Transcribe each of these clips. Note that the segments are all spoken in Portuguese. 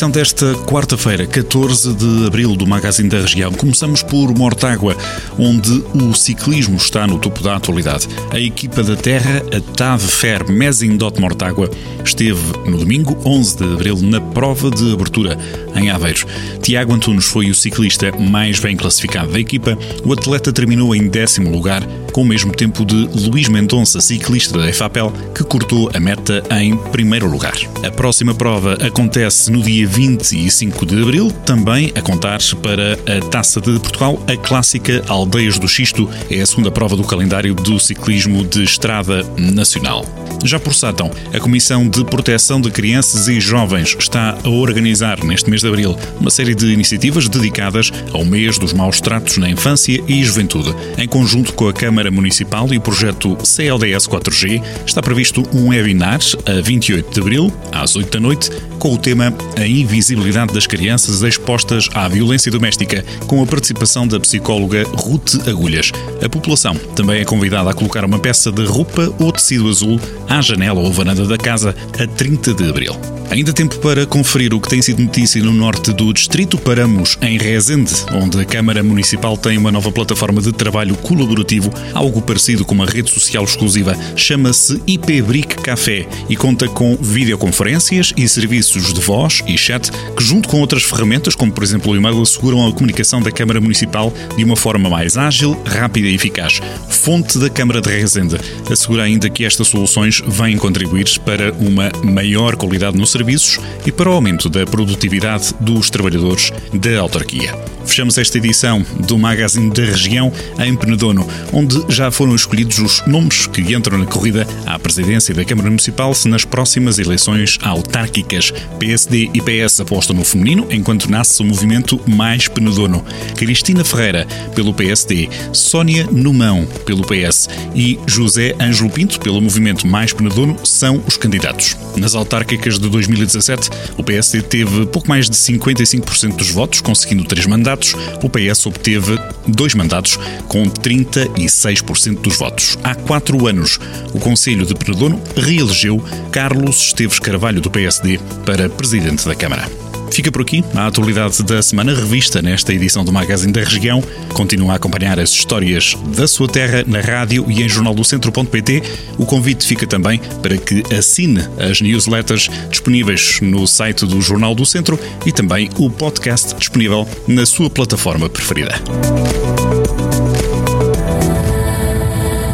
Edição desta quarta-feira, 14 de abril do Magazine da Região, começamos por Mortágua, onde o ciclismo está no topo da atualidade. A equipa da terra, a TAV Fer Mesin Dot Mortágua, esteve no domingo, 11 de abril, na prova de abertura em Aveiros. Tiago Antunes foi o ciclista mais bem classificado da equipa. O atleta terminou em décimo lugar, com o mesmo tempo de Luís Mendonça, ciclista da EFAPEL, que cortou a meta em primeiro lugar. A próxima prova acontece no dia 25 de abril, também a contar para a Taça de Portugal, a clássica Aldeias do Xisto, é a segunda prova do calendário do ciclismo de estrada nacional. Já por Sátão, a Comissão de Proteção de Crianças e Jovens está a organizar neste mês de abril uma série de iniciativas dedicadas ao mês dos maus tratos na infância e juventude. Em conjunto com a Câmara Municipal e o projeto CLDS 4G, está previsto um webinar a 28 de abril, às 8 da noite, com o tema A Invisibilidade das Crianças Expostas à Violência Doméstica, com a participação da psicóloga Ruth Agulhas. A população também é convidada a colocar uma peça de roupa ou tecido azul à janela ou varanda da casa a 30 de abril. Ainda tempo para conferir o que tem sido notícia no norte do distrito. Paramos em Rezende, onde a Câmara Municipal tem uma nova plataforma de trabalho colaborativo, algo parecido com uma rede social exclusiva. Chama-se IP Brick Café e conta com videoconferências e serviços de voz e chat que, junto com outras ferramentas, como por exemplo o e-mail, asseguram a comunicação da Câmara Municipal de uma forma mais ágil, rápida e eficaz. Fonte da Câmara de Rezende assegura ainda que estas soluções vêm contribuir para uma maior qualidade no serviço serviços e para o aumento da produtividade dos trabalhadores da autarquia. Fechamos esta edição do Magazine da Região em Penedono, onde já foram escolhidos os nomes que entram na corrida à presidência da Câmara Municipal nas próximas eleições autárquicas. PSD e PS apostam no feminino, enquanto nasce o movimento Mais Penedono. Cristina Ferreira, pelo PSD, Sónia Numão, pelo PS e José Ângelo Pinto, pelo movimento Mais Penedono, são os candidatos. Nas autárquicas de 2017, o PSD teve pouco mais de 55% dos votos, conseguindo três mandatos. O PS obteve dois mandatos, com 36% dos votos. Há quatro anos, o Conselho de Penedono reelegeu Carlos Esteves Carvalho, do PSD, para presidente da Câmara. Fica por aqui a atualidade da semana revista nesta edição do Magazine da Região. Continua a acompanhar as histórias da sua terra na rádio e em jornaldocentro.pt. O convite fica também para que assine as newsletters disponíveis no site do Jornal do Centro e também o podcast disponível na sua plataforma preferida.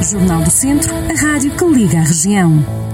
Jornal do Centro, a rádio que liga a região.